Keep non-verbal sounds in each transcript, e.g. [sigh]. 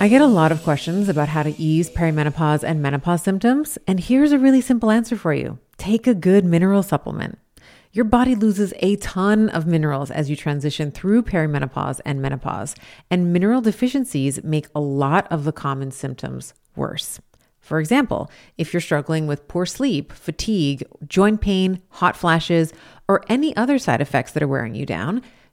I get a lot of questions about how to ease perimenopause and menopause symptoms, and here's a really simple answer for you take a good mineral supplement. Your body loses a ton of minerals as you transition through perimenopause and menopause, and mineral deficiencies make a lot of the common symptoms worse. For example, if you're struggling with poor sleep, fatigue, joint pain, hot flashes, or any other side effects that are wearing you down,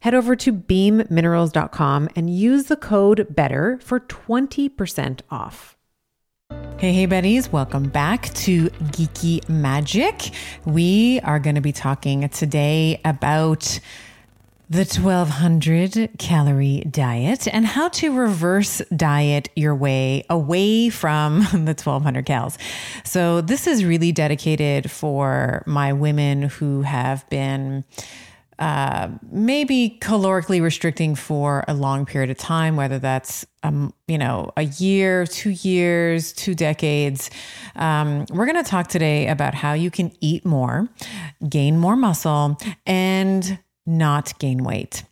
head over to beamminerals.com and use the code BETTER for 20% off. Hey, hey, Betties, welcome back to Geeky Magic. We are going to be talking today about the 1200 calorie diet and how to reverse diet your way away from [laughs] the 1200 calories. So, this is really dedicated for my women who have been uh, maybe calorically restricting for a long period of time, whether that's um, you know a year, two years, two decades. Um, we're going to talk today about how you can eat more, gain more muscle, and not gain weight.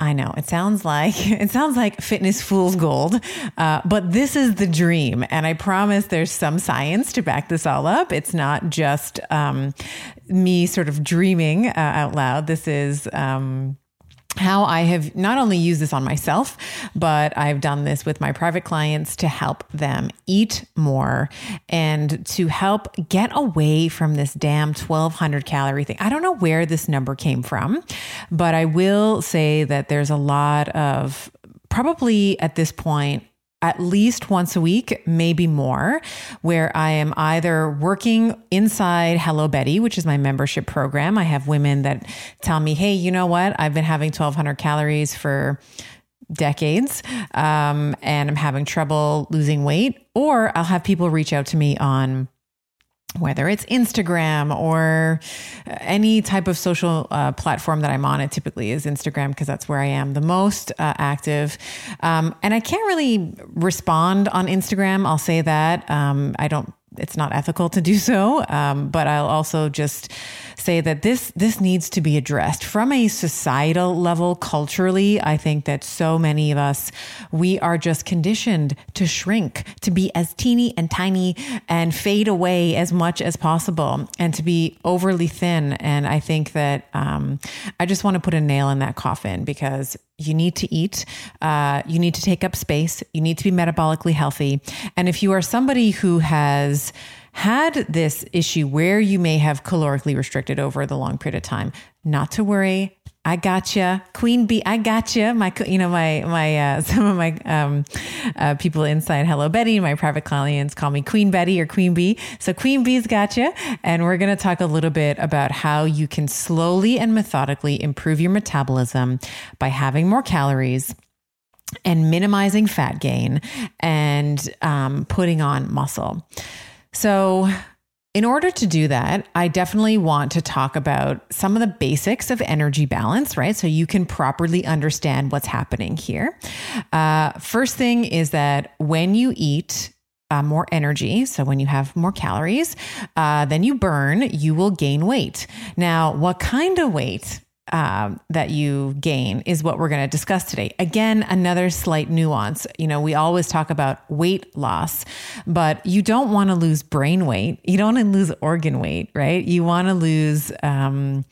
I know it sounds like [laughs] it sounds like fitness fool's gold, uh, but this is the dream, and I promise there's some science to back this all up. It's not just um, me sort of dreaming uh, out loud. This is. Um, how I have not only used this on myself, but I've done this with my private clients to help them eat more and to help get away from this damn 1200 calorie thing. I don't know where this number came from, but I will say that there's a lot of probably at this point at least once a week, maybe more, where I am either working inside Hello Betty, which is my membership program. I have women that tell me, hey, you know what? I've been having 1,200 calories for decades um, and I'm having trouble losing weight. Or I'll have people reach out to me on whether it's Instagram or any type of social uh, platform that I'm on, it typically is Instagram because that's where I am the most uh, active. Um, and I can't really respond on Instagram. I'll say that. Um, I don't it's not ethical to do so. Um, but I'll also just say that this this needs to be addressed from a societal level, culturally. I think that so many of us we are just conditioned to shrink, to be as teeny and tiny and fade away as much as possible, and to be overly thin. And I think that um, I just want to put a nail in that coffin because you need to eat. Uh, you need to take up space. You need to be metabolically healthy. And if you are somebody who has had this issue where you may have calorically restricted over the long period of time, not to worry. I gotcha, Queen Bee. I gotcha. My, you know, my my uh, [laughs] some of my um, uh, people inside Hello Betty, my private clients call me Queen Betty or Queen Bee. So Queen Bee's gotcha, and we're going to talk a little bit about how you can slowly and methodically improve your metabolism by having more calories and minimizing fat gain and um, putting on muscle. So in order to do that, I definitely want to talk about some of the basics of energy balance, right? So you can properly understand what's happening here. Uh, first thing is that when you eat, uh, more energy. So, when you have more calories uh, than you burn, you will gain weight. Now, what kind of weight? Um, that you gain is what we're going to discuss today. Again, another slight nuance. You know, we always talk about weight loss, but you don't want to lose brain weight. You don't want to lose organ weight, right? You want to lose, um,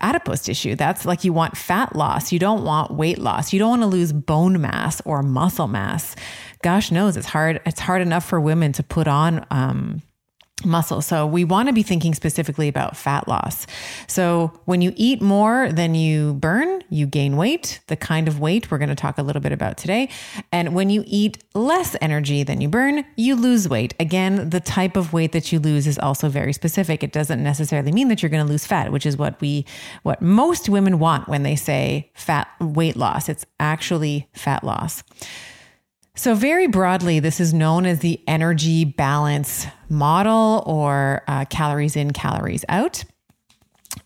adipose tissue. That's like you want fat loss. You don't want weight loss. You don't want to lose bone mass or muscle mass. Gosh knows it's hard. It's hard enough for women to put on um, muscle. So we want to be thinking specifically about fat loss. So when you eat more than you burn, you gain weight, the kind of weight we're going to talk a little bit about today. And when you eat less energy than you burn, you lose weight. Again, the type of weight that you lose is also very specific. It doesn't necessarily mean that you're going to lose fat, which is what we what most women want when they say fat weight loss. It's actually fat loss. So, very broadly, this is known as the energy balance model or uh, calories in, calories out.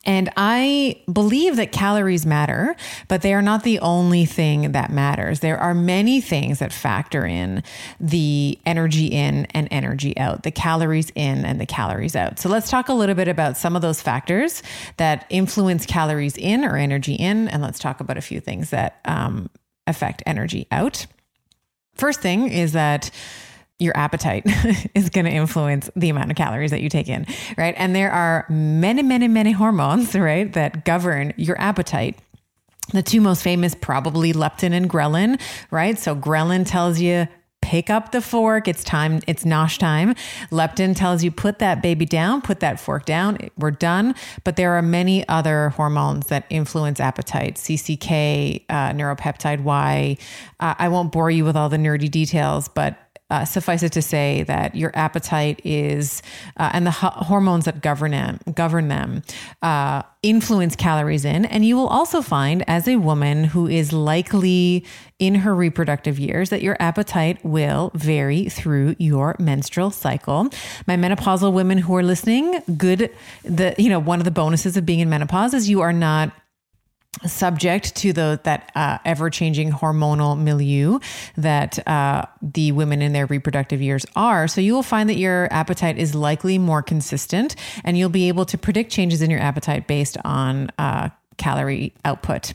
And I believe that calories matter, but they are not the only thing that matters. There are many things that factor in the energy in and energy out, the calories in and the calories out. So let's talk a little bit about some of those factors that influence calories in or energy in. And let's talk about a few things that um, affect energy out. First thing is that your appetite [laughs] is going to influence the amount of calories that you take in, right? And there are many, many, many hormones, [laughs] right, that govern your appetite. The two most famous, probably leptin and ghrelin, right? So, ghrelin tells you pick up the fork. It's time, it's nosh time. Leptin tells you put that baby down, put that fork down. We're done. But there are many other hormones that influence appetite CCK, uh, neuropeptide Y. Uh, I won't bore you with all the nerdy details, but uh, suffice it to say that your appetite is, uh, and the hormones that govern them, govern them uh, influence calories in. And you will also find, as a woman who is likely in her reproductive years, that your appetite will vary through your menstrual cycle. My menopausal women who are listening, good. The you know one of the bonuses of being in menopause is you are not subject to the that uh, ever changing hormonal milieu that uh, the women in their reproductive years are. So you will find that your appetite is likely more consistent, and you'll be able to predict changes in your appetite based on. Uh, calorie output.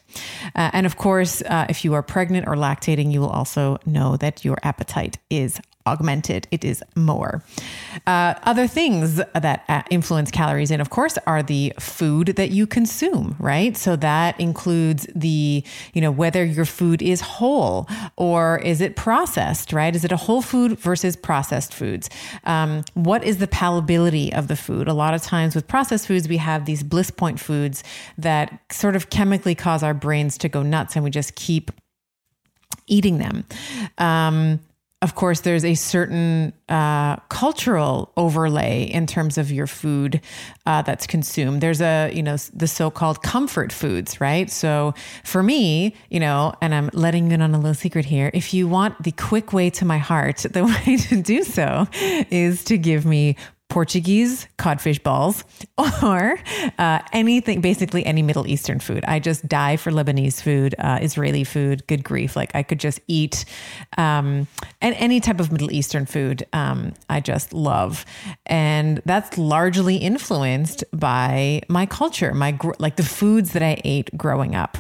Uh, and of course, uh, if you are pregnant or lactating, you will also know that your appetite is augmented, it is more. Uh, other things that uh, influence calories in, of course, are the food that you consume, right? So that includes the, you know, whether your food is whole or is it processed, right? Is it a whole food versus processed foods? Um, what is the palatability of the food? A lot of times with processed foods, we have these bliss point foods that sort of chemically cause our brains to go nuts and we just keep eating them. Um, of course, there's a certain uh, cultural overlay in terms of your food uh, that's consumed. There's a, you know, the so called comfort foods, right? So for me, you know, and I'm letting you in on a little secret here, if you want the quick way to my heart, [laughs] the way to do so is to give me Portuguese codfish balls [laughs] or uh, anything, basically any Middle Eastern food. I just die for Lebanese food, uh, Israeli food, good grief. Like I could just eat um, and any type of Middle Eastern food um, I just love. And that's largely influenced by my culture, my gr- like the foods that I ate growing up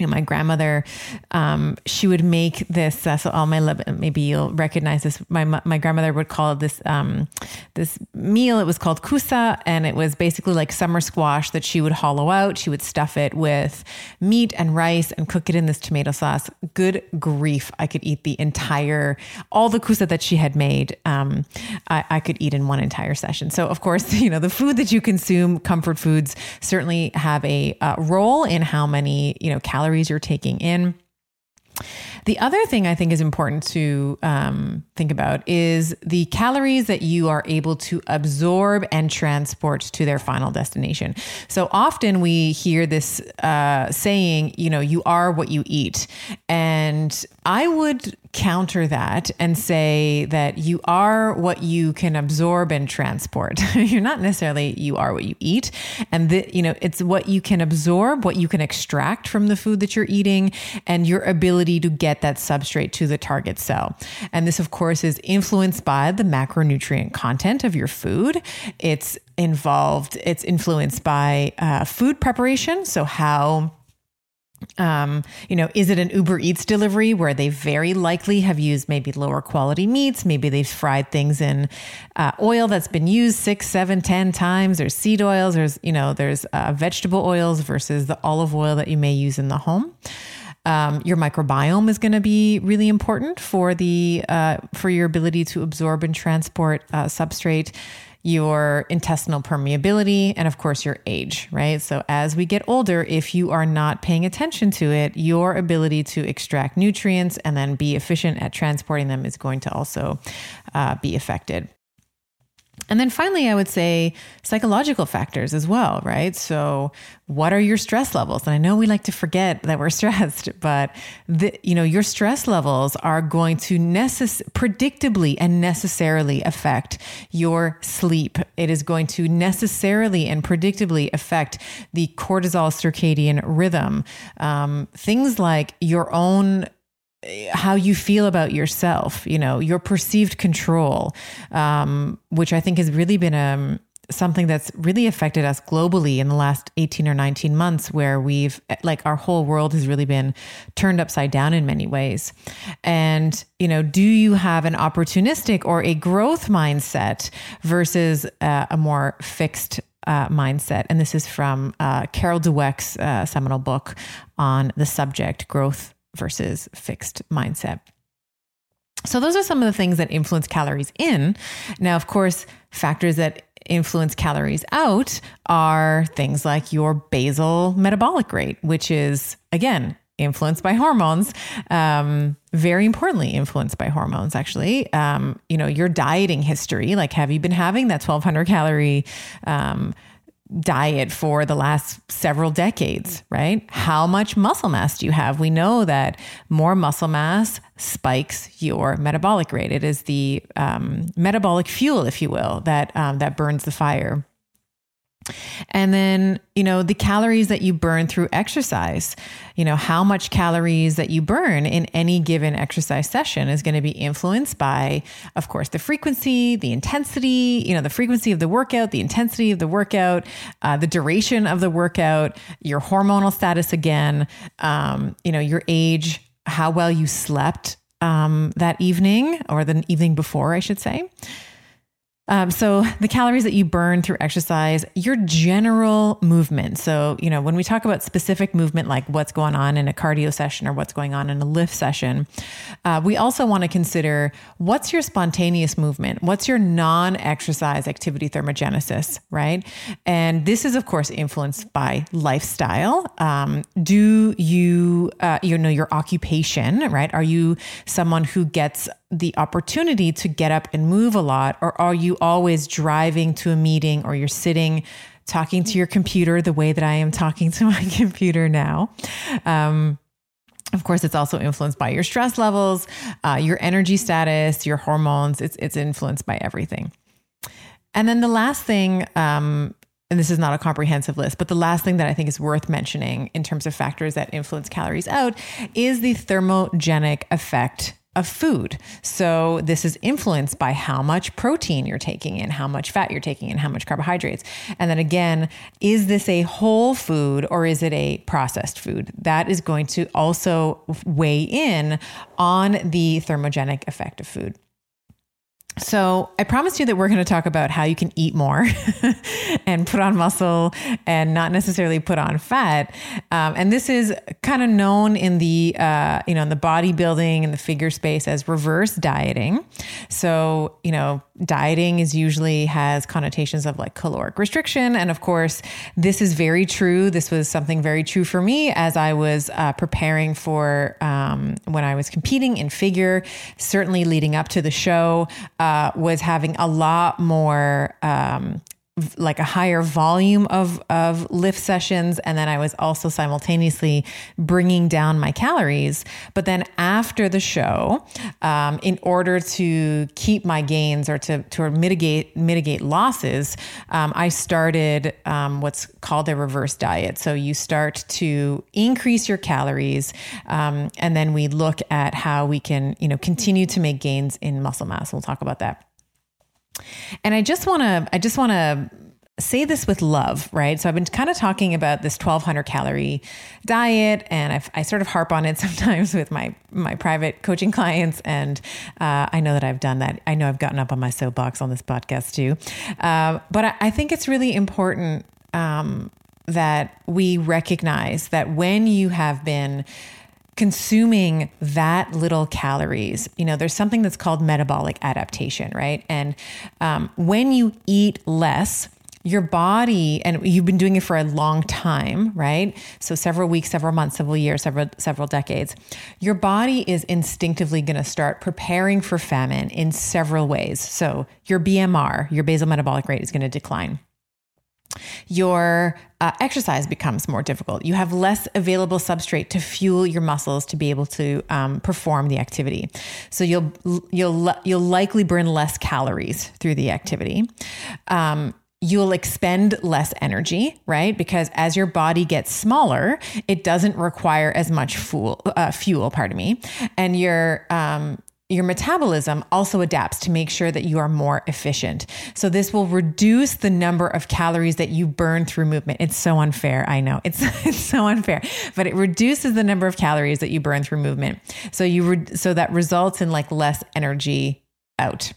you know, my grandmother, um, she would make this. Uh, so all my maybe you'll recognize this. My my grandmother would call this um, this meal. It was called kusa, and it was basically like summer squash that she would hollow out. She would stuff it with meat and rice and cook it in this tomato sauce. Good grief! I could eat the entire all the kusa that she had made. Um, I, I could eat in one entire session. So of course, [laughs] you know the food that you consume, comfort foods, certainly have a uh, role in how many you know calories calories you're taking in. The other thing I think is important to um, think about is the calories that you are able to absorb and transport to their final destination. So often we hear this uh, saying, you know, you are what you eat. And I would counter that and say that you are what you can absorb and transport. [laughs] You're not necessarily you are what you eat. And the, you know, it's what you can absorb, what you can extract from the food that you're eating and your ability to get that substrate to the target cell. And this of course is influenced by the macronutrient content of your food. It's involved, it's influenced by uh, food preparation. So how um, you know, is it an Uber Eats delivery where they very likely have used maybe lower quality meats? Maybe they've fried things in uh, oil that's been used six, seven, ten times. There's seed oils. There's you know, there's uh, vegetable oils versus the olive oil that you may use in the home. Um, your microbiome is going to be really important for the uh, for your ability to absorb and transport uh, substrate your intestinal permeability, and of course, your age, right? So, as we get older, if you are not paying attention to it, your ability to extract nutrients and then be efficient at transporting them is going to also uh, be affected. And then finally, I would say psychological factors as well, right? So, what are your stress levels? And I know we like to forget that we're [laughs] stressed, but the, you know, your stress levels are going to necess- predictably and necessarily affect your sleep. It is going to necessarily and predictably affect the cortisol circadian rhythm. Um, things like your own how you feel about yourself, you know, your perceived control, um, which I think has really been um, something that's really affected us globally in the last 18 or 19 months, where we've, like, our whole world has really been turned upside down in many ways. And, you know, do you have an opportunistic or a growth mindset versus uh, a more fixed uh, mindset. And this is from uh, Carol Dweck's uh, seminal book on the subject, Growth versus fixed mindset. So, those are some of the things that influence calories in. Now, of course, factors that influence calories out are things like your basal metabolic rate, which is, again, influenced by hormones. Um, very importantly, influenced by hormones, actually. Um, you know, your dieting history, like have you been having that 1200 calorie um, diet for the last several decades, right? How much muscle mass do you have? We know that more muscle mass spikes your metabolic rate. It is the um, metabolic fuel, if you will, that um, that burns the fire. And then, you know, the calories that you burn through exercise, you know, how much calories that you burn in any given exercise session is going to be influenced by, of course, the frequency, the intensity, you know, the frequency of the workout, the intensity of the workout, uh, the duration of the workout, your hormonal status again, um, you know, your age, how well you slept um, that evening or the evening before, I should say. Um, so the calories that you burn through exercise, your general movement. So, you know, when we talk about specific movement, like what's going on in a cardio session or what's going on in a lift session, uh, we also want to consider what's your spontaneous movement? What's your non exercise activity thermogenesis, right? And this is, of course, influenced by lifestyle. Um, do you, uh, you know, your occupation, right? Are you someone who gets the opportunity to get up and move a lot? Or are you always driving to a meeting or you're sitting talking to your computer the way that I am talking to [laughs] my computer now? Um, of course, it's also influenced by your stress levels, uh, your energy status, your hormones. It's, it's influenced by everything. And then the last thing, um, and this is not a comprehensive list, but the last thing that I think is worth mentioning in terms of factors that influence calories out is the thermogenic effect of food. So this is influenced by how much protein you're taking in, how much fat you're taking in, how much carbohydrates. And then again, is this a whole food or is it a processed food? That is going to also weigh in on the thermogenic effect of food. So, I promised you that we're going to talk about how you can eat more [laughs] and put on muscle and not necessarily put on fat. Um, and this is kind of known in the uh, you know in the bodybuilding and the figure space as reverse dieting. So, you know, dieting is usually has connotations of like caloric restriction, and of course, this is very true. This was something very true for me as I was uh, preparing for um, when I was competing in figure. Certainly, leading up to the show uh, was having a lot more um, like a higher volume of of lift sessions. And then I was also simultaneously bringing down my calories. But then after the show um, in order to keep my gains or to to mitigate mitigate losses um, I started um, what's called a reverse diet. So you start to increase your calories um, and then we look at how we can you know continue to make gains in muscle mass. We'll talk about that and I just want to, I just want to say this with love, right? So I've been kind of talking about this 1200 calorie diet and I've, i sort of harp on it [laughs] sometimes with my, my private coaching clients. And uh, I know that I've done that. I know I've gotten up on my soapbox on this podcast too. Uh, but I, I, think it's really important um, that we recognize that when you have been consuming that little calories, you know, there's something that's called metabolic adaptation, right? And um, when you eat less, your body and you've been doing it for a long time right? So several weeks several months several years several several decades your body is instinctively going to start preparing for famine in several ways. So your bmr your basal metabolic rate is going to decline your uh, exercise becomes more difficult. You have less available substrate to fuel your muscles to be able to um, perform the activity. So you'll you'll you'll likely burn less calories through the activity. Um, you'll expend less energy, right? Because as your body gets smaller, it doesn't require as much fuel, uh, fuel, pardon me, and your um, your metabolism also adapts to make sure that you are more efficient. So this will reduce the number of calories that you burn through movement. It's so unfair. I know it's, [laughs] it's so unfair, but it reduces the number of calories that you burn through movement. So you, re- so that results in like less energy out.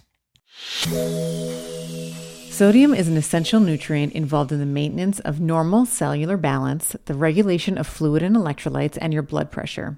Sodium is an essential nutrient involved in the maintenance of normal cellular balance, the regulation of fluid and electrolytes, and your blood pressure.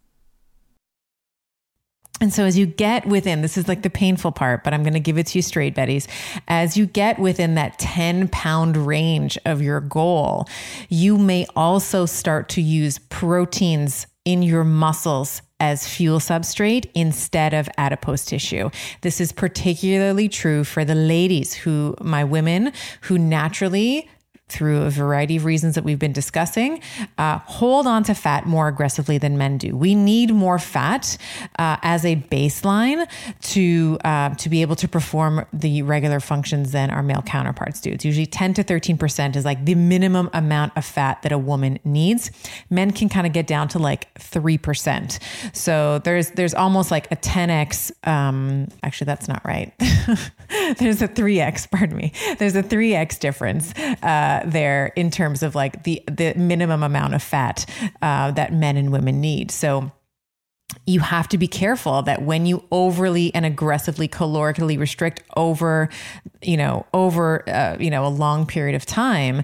And so, as you get within, this is like the painful part, but I'm going to give it to you straight, Betties. As you get within that 10 pound range of your goal, you may also start to use proteins in your muscles as fuel substrate instead of adipose tissue. This is particularly true for the ladies who, my women who naturally through a variety of reasons that we've been discussing, uh, hold on to fat more aggressively than men do. We need more fat uh, as a baseline to uh, to be able to perform the regular functions than our male counterparts do. It's usually 10 to 13 percent is like the minimum amount of fat that a woman needs. Men can kind of get down to like three percent. So there's there's almost like a 10x. Um, actually, that's not right. [laughs] there's a 3x. Pardon me. There's a 3x difference there in terms of like the the minimum amount of fat uh, that men and women need. So you have to be careful that when you overly and aggressively calorically restrict over you know over uh, you know a long period of time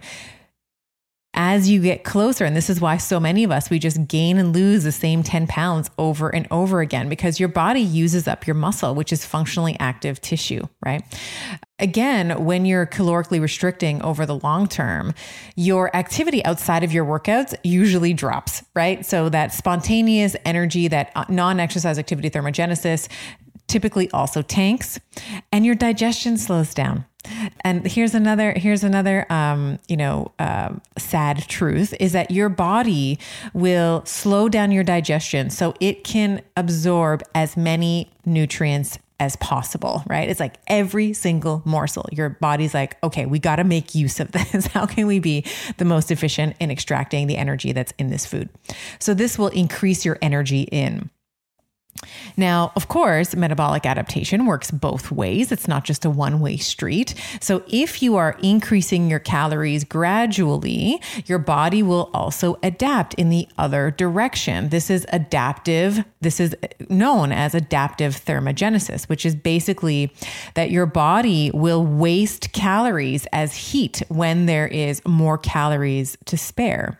as you get closer, and this is why so many of us, we just gain and lose the same 10 pounds over and over again because your body uses up your muscle, which is functionally active tissue, right? Again, when you're calorically restricting over the long term, your activity outside of your workouts usually drops, right? So that spontaneous energy, that uh, non exercise activity thermogenesis typically also tanks and your digestion slows down. And here's another here's another um, you know uh, sad truth is that your body will slow down your digestion so it can absorb as many nutrients as possible, right? It's like every single morsel. Your body's like, okay, we got to make use of this. [laughs] How can we be the most efficient in extracting the energy that's in this food? So this will increase your energy in. Now, of course, metabolic adaptation works both ways. It's not just a one way street. So, if you are increasing your calories gradually, your body will also adapt in the other direction. This is adaptive. This is known as adaptive thermogenesis, which is basically that your body will waste calories as heat when there is more calories to spare.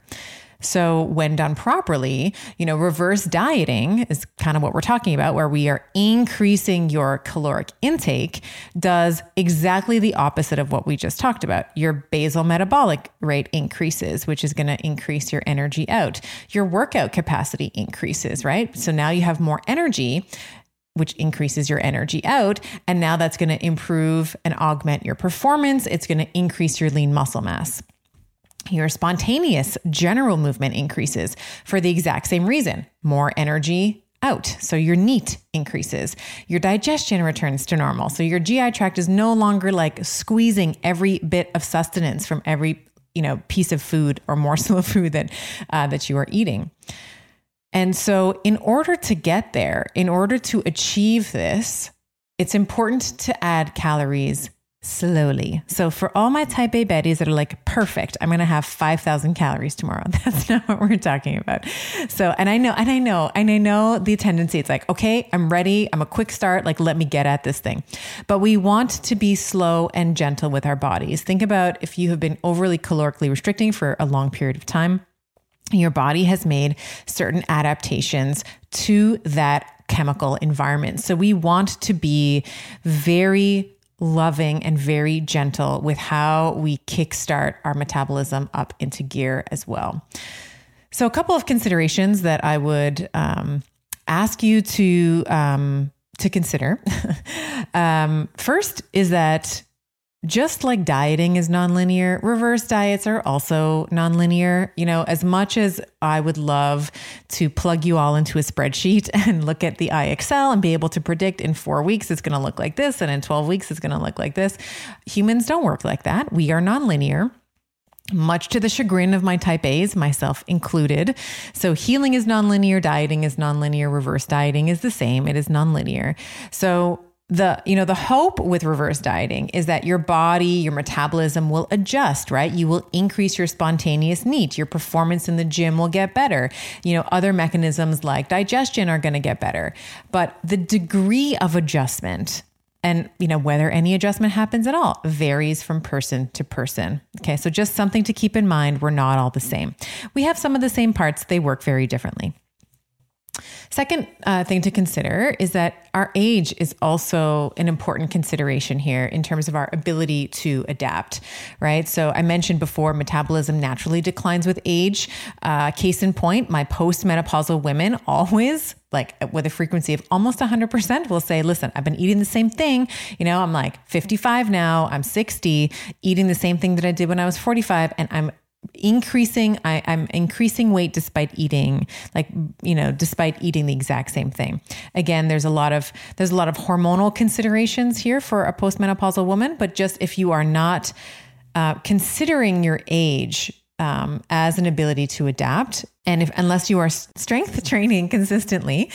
So, when done properly, you know, reverse dieting is kind of what we're talking about, where we are increasing your caloric intake, does exactly the opposite of what we just talked about. Your basal metabolic rate increases, which is going to increase your energy out. Your workout capacity increases, right? So now you have more energy which increases your energy out. And now that's going to improve and augment your performance. It's going to increase your lean muscle mass. Your spontaneous general movement increases for the exact same reason more energy out. So your NEAT increases, your digestion returns to normal. So your GI tract is no longer like squeezing every bit of sustenance from every you know piece of food or morsel of food that uh, that you are eating. And so, in order to get there, in order to achieve this, it's important to add calories slowly. So for all my type A betties that are like, perfect, I'm going to have 5,000 calories tomorrow. [laughs] That's not what we're talking about. So, and I know, and I know, and I know the tendency, it's like, okay, I'm ready. I'm a quick start. Like, let me get at this thing. But we want to be slow and gentle with our bodies. Think about if you have been overly calorically restricting for a long period of time. Your body has made certain adaptations to that chemical environment. So we want to be very loving and very gentle with how we kickstart our metabolism up into gear as well. So, a couple of considerations that I would um, ask you to um, to consider. [laughs] um, first is that just like dieting is nonlinear, reverse diets are also nonlinear. You know, as much as I would love to plug you all into a spreadsheet [laughs] and look at the IXL and be able to predict in four weeks it's going to look like this and in 12 weeks it's going to look like this, humans don't work like that. We are nonlinear much to the chagrin of my type A's, myself included. So, healing is nonlinear, dieting is nonlinear, reverse dieting is the same, it is nonlinear. So, the you know the hope with reverse dieting is that your body your metabolism will adjust right? You will increase your spontaneous NEAT your performance in the gym will get better. You know other mechanisms like digestion are going to get better. But the degree of adjustment and you know whether any adjustment happens at all varies from person to person okay? So just something to keep in mind. We're not all the same. We have some of the same parts. They work very differently Second uh, thing to consider is that our age is also an important consideration here in terms of our ability to adapt, right? So I mentioned before, metabolism naturally declines with age. Uh, case in point, my postmenopausal women always like with a frequency of almost 100% will say listen i've been eating the same thing you know i'm like 55 now i'm 60 eating the same thing that i did when i was 45 and i'm increasing I, i'm increasing weight despite eating like you know despite eating the exact same thing. Again there's a lot of there's a lot of hormonal considerations here for a postmenopausal woman but just if you are not uh, considering your age um, as an ability to adapt and if unless you are strength [laughs] training consistently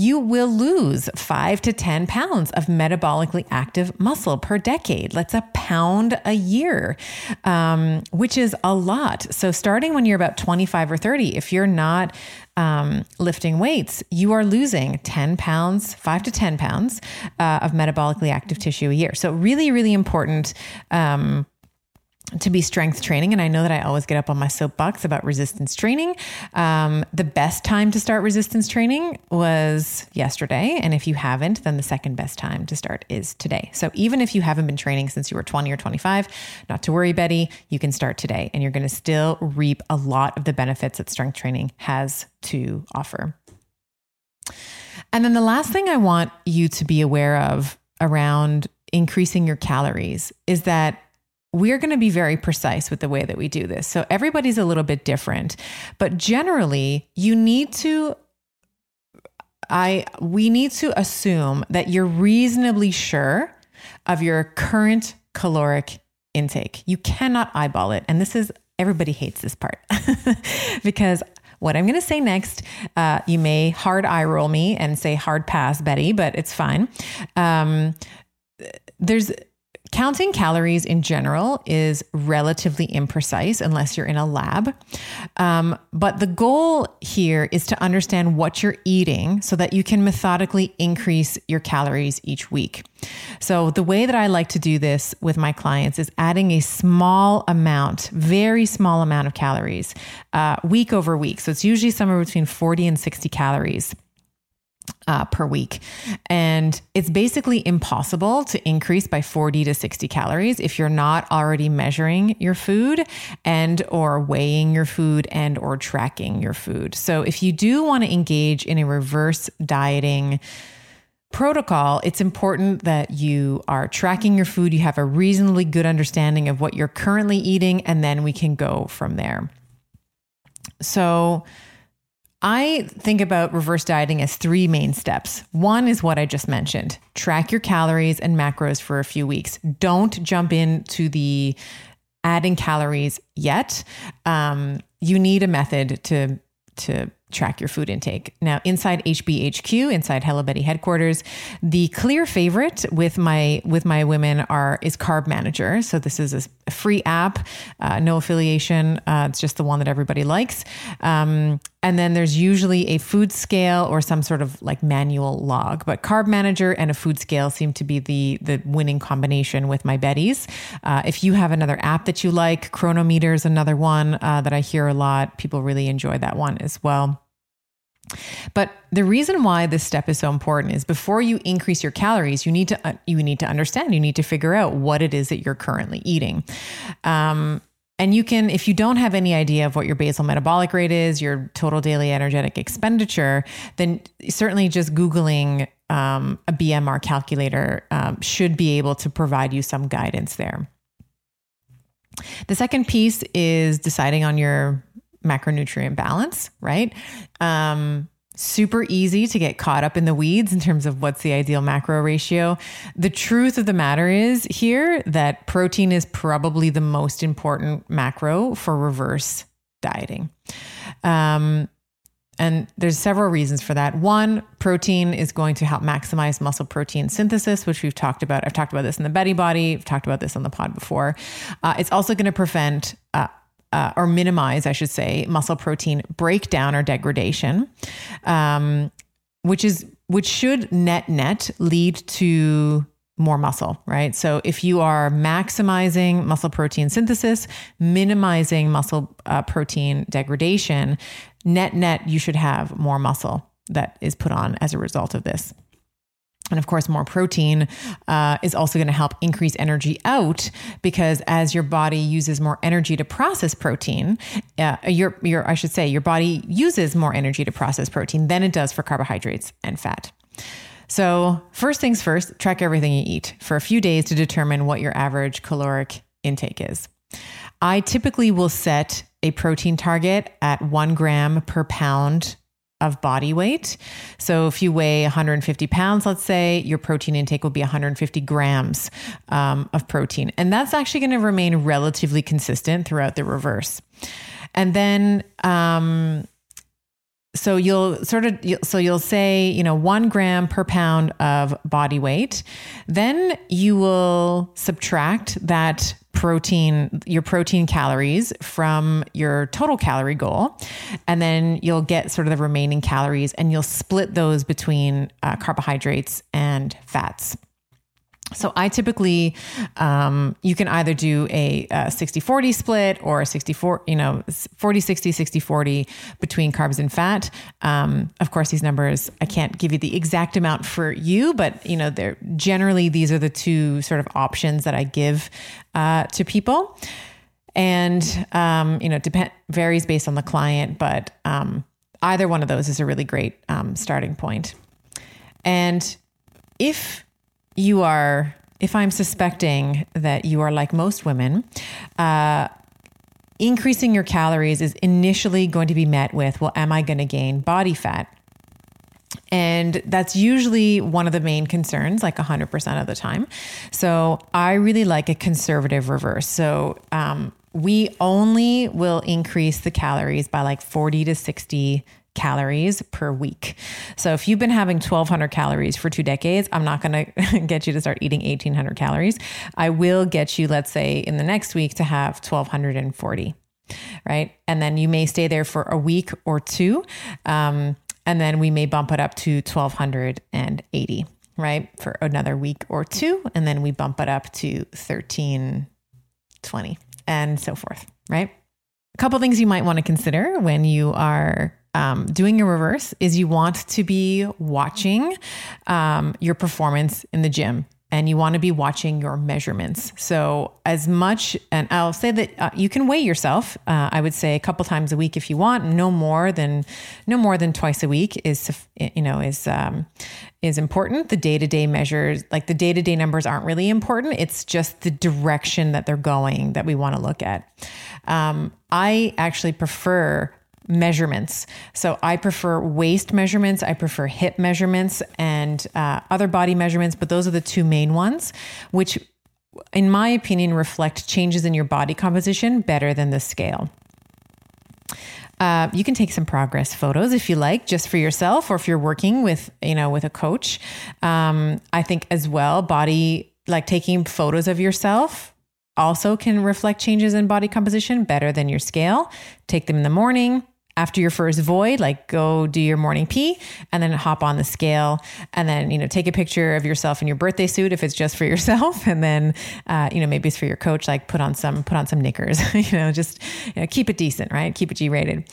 you will lose five to 10 pounds of metabolically active muscle per decade. That's a pound a year, um, which is a lot. So, starting when you're about 25 or 30, if you're not um, lifting weights, you are losing 10 pounds, five to 10 pounds uh, of metabolically active tissue a year. So, really, really important. Um, to be strength training. And I know that I always get up on my soapbox about resistance training. Um, the best time to start resistance training was yesterday. And if you haven't, then the second best time to start is today. So even if you haven't been training since you were 20 or 25, not to worry, Betty, you can start today and you're going to still reap a lot of the benefits that strength training has to offer. And then the last thing I want you to be aware of around increasing your calories is that we're going to be very precise with the way that we do this. So everybody's a little bit different, but generally, you need to I we need to assume that you're reasonably sure of your current caloric intake. You cannot eyeball it. And this is everybody hates this part [laughs] because what I'm going to say next, uh, you may hard eye roll me and say hard pass, Betty, but it's fine. Um, there's Counting calories in general is relatively imprecise unless you're in a lab. Um, but the goal here is to understand what you're eating so that you can methodically increase your calories each week. So, the way that I like to do this with my clients is adding a small amount, very small amount of calories uh, week over week. So, it's usually somewhere between 40 and 60 calories uh, per week. And it's basically impossible to increase by 40 to 60 calories if you're not already measuring your food and or weighing your food and or tracking your food. So if you do want to engage in a reverse dieting protocol, it's important that you are tracking your food, you have a reasonably good understanding of what you're currently eating and then we can go from there. So I think about reverse dieting as three main steps. One is what I just mentioned track your calories and macros for a few weeks. Don't jump into the adding calories yet. Um, you need a method to to track your food intake. Now, inside HBHQ, inside Hello Betty headquarters, the clear favorite with my with my women are is Carb Manager. So this is a free app, uh, no affiliation. Uh, it's just the one that everybody likes. Um, and then there's usually a food scale or some sort of like manual log. But Carb Manager and a food scale seem to be the the winning combination with my Betties. Uh, if you have another app that you like, Cronometer is another one uh, that I hear a lot. People really enjoy that one as well. But the reason why this step is so important is before you increase your calories, you need to uh, you need to understand, you need to figure out what it is that you're currently eating. Um, and you can, if you don't have any idea of what your basal metabolic rate is, your total daily energetic expenditure, then certainly just Googling um, a BMR calculator um, should be able to provide you some guidance there. The second piece is deciding on your macronutrient balance, right? Um, super easy to get caught up in the weeds in terms of what's the ideal macro ratio. The truth of the matter is here that protein is probably the most important macro for reverse dieting. Um, and there's several reasons for that. One, protein is going to help maximize muscle protein synthesis, which we've talked about. I've talked about this in the Betty Body. I've talked about this on the pod before. Uh, it's also going to prevent uh, uh, or minimize, I should say, muscle protein breakdown or degradation, um, which is which should net net lead to more muscle, right? So if you are maximizing muscle protein synthesis, minimizing muscle uh, protein degradation, net net you should have more muscle that is put on as a result of this. And of course, more protein uh, is also going to help increase energy out because as your body uses more energy to process protein, uh, your your I should say your body uses more energy to process protein than it does for carbohydrates and fat. So first things first, track everything you eat for a few days to determine what your average caloric intake is. I typically will set a protein target at one gram per pound of body weight. So if you weigh 150 pounds, let's say, your protein intake will be 150 grams um, of protein. And that's actually going to remain relatively consistent throughout the reverse. And then, um, so you'll sort of so you'll say you know one gram per pound of body weight then you will subtract that protein, your protein calories from your total calorie goal. And then you'll get sort of the remaining calories and you'll split those between uh, carbohydrates and fats. So I typically, um, you can either do a, a 60 40 split or a 64, you know, 40 60, 60 40 between carbs and fat. Um, of course, these numbers, I can't give you the exact amount for you, but, you know, they're generally, these are the two sort of options that I give uh, to people. And, um, you know, depend varies based on the client, but um, either one of those is a really great um, starting point. And if you are, if I'm suspecting that you are like most women, uh, increasing your calories is initially going to be met with, well, am I going to gain body fat? And that's usually one of the main concerns, like 100% of the time. So I really like a conservative reverse. So um, we only will increase the calories by like 40 to 60 calories per week. So if you've been having 1200 calories for two decades, I'm not going [laughs] to get you to start eating 1800 calories. I will get you, let's say, in the next week to have 1240. Right. And then you may stay there for a week or two. Um, and then we may bump it up to 1280, right? For another week or two. And then we bump it up to 1320 and so forth, right? A couple things you might want to consider when you are um, doing a reverse is you want to be watching um, your performance in the gym and you want to be watching your measurements. So, as much, and I'll say that uh, you can weigh yourself. Uh, I would say a couple times a week if you want. No more than no more than twice a week is you know is um, is important. The day to day measures, like the day to day numbers, aren't really important. It's just the direction that they're going that we want to look at. Um, I actually prefer measurements. So I prefer waist measurements, I prefer hip measurements, and uh, other body measurements, but those are the two main ones, which, in my opinion, reflect changes in your body composition better than the scale. Uh, you can take some progress photos if you like, just for yourself, or if you're working with, you know, with a coach. Um, I think as well, body like taking photos of yourself also can reflect changes in body composition better than your scale. Take them in the morning, after your first void, like go do your morning pee and then hop on the scale and then, you know, take a picture of yourself in your birthday suit if it's just for [laughs] yourself. And then, uh, you know, maybe it's for your coach, like put on some, put on some knickers, [laughs] you know, just you know, keep it decent, right? Keep it G rated.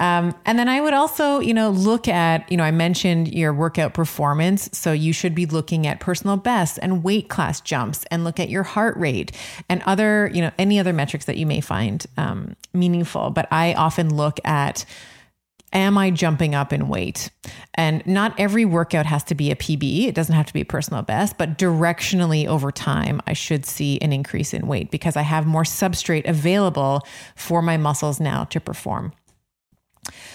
Um, and then I would also, you know, look at, you know, I mentioned your workout performance. So you should be looking at personal best and weight class jumps and look at your heart rate and other, you know, any other metrics that you may find um, meaningful. But I often look at, am I jumping up in weight? And not every workout has to be a PB. It doesn't have to be a personal best, but directionally over time, I should see an increase in weight because I have more substrate available for my muscles now to perform.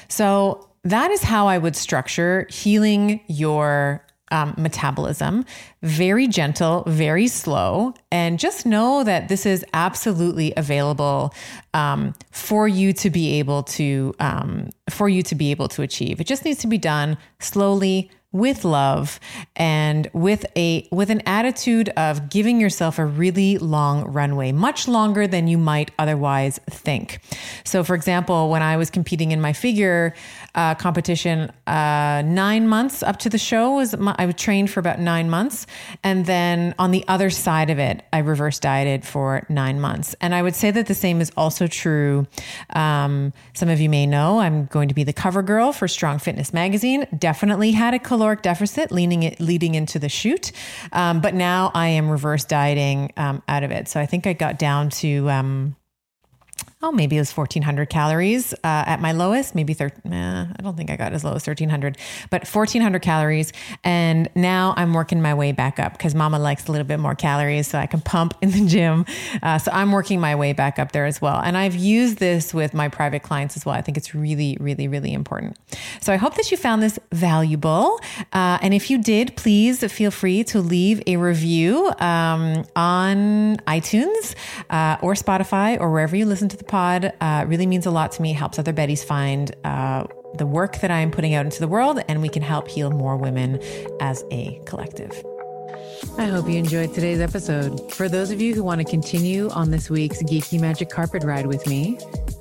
So that is how I would structure healing your um, metabolism. Very gentle, very slow. And just know that this is absolutely available um, for you to be able to um, for you to be able to achieve. It just needs to be done slowly with love and with a with an attitude of giving yourself a really long runway much longer than you might otherwise think so for example when i was competing in my figure uh, competition uh, nine months up to the show was my, i trained for about nine months and then on the other side of it i reverse dieted for nine months and i would say that the same is also true um, some of you may know i'm going to be the cover girl for strong fitness magazine definitely had a caloric deficit leaning it, leading into the shoot. Um, but now I am reverse dieting um, out of it. So I think I got down to, um, oh, maybe it was 1400 calories uh, at my lowest, maybe 13, eh, I don't think I got as low as 1300, but 1400 calories. And now I'm working my way back up because mama likes a little bit more calories so I can pump in the gym. Uh, so I'm working my way back up there as well. And I've used this with my private clients as well. I think it's really, really, really important. So I hope that you found this valuable. Uh, and if you did, please feel free to leave a review um, on iTunes uh, or Spotify or wherever you listen to the podcast pod uh, really means a lot to me, helps other Bettys find uh, the work that I am putting out into the world, and we can help heal more women as a collective. I hope you enjoyed today's episode. For those of you who want to continue on this week's Geeky Magic Carpet Ride with me,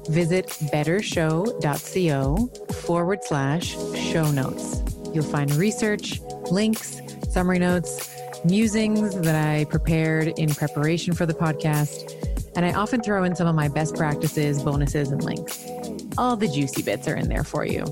visit bettershow.co forward slash show notes. You'll find research, links, summary notes, musings that I prepared in preparation for the podcast and I often throw in some of my best practices, bonuses, and links. All the juicy bits are in there for you.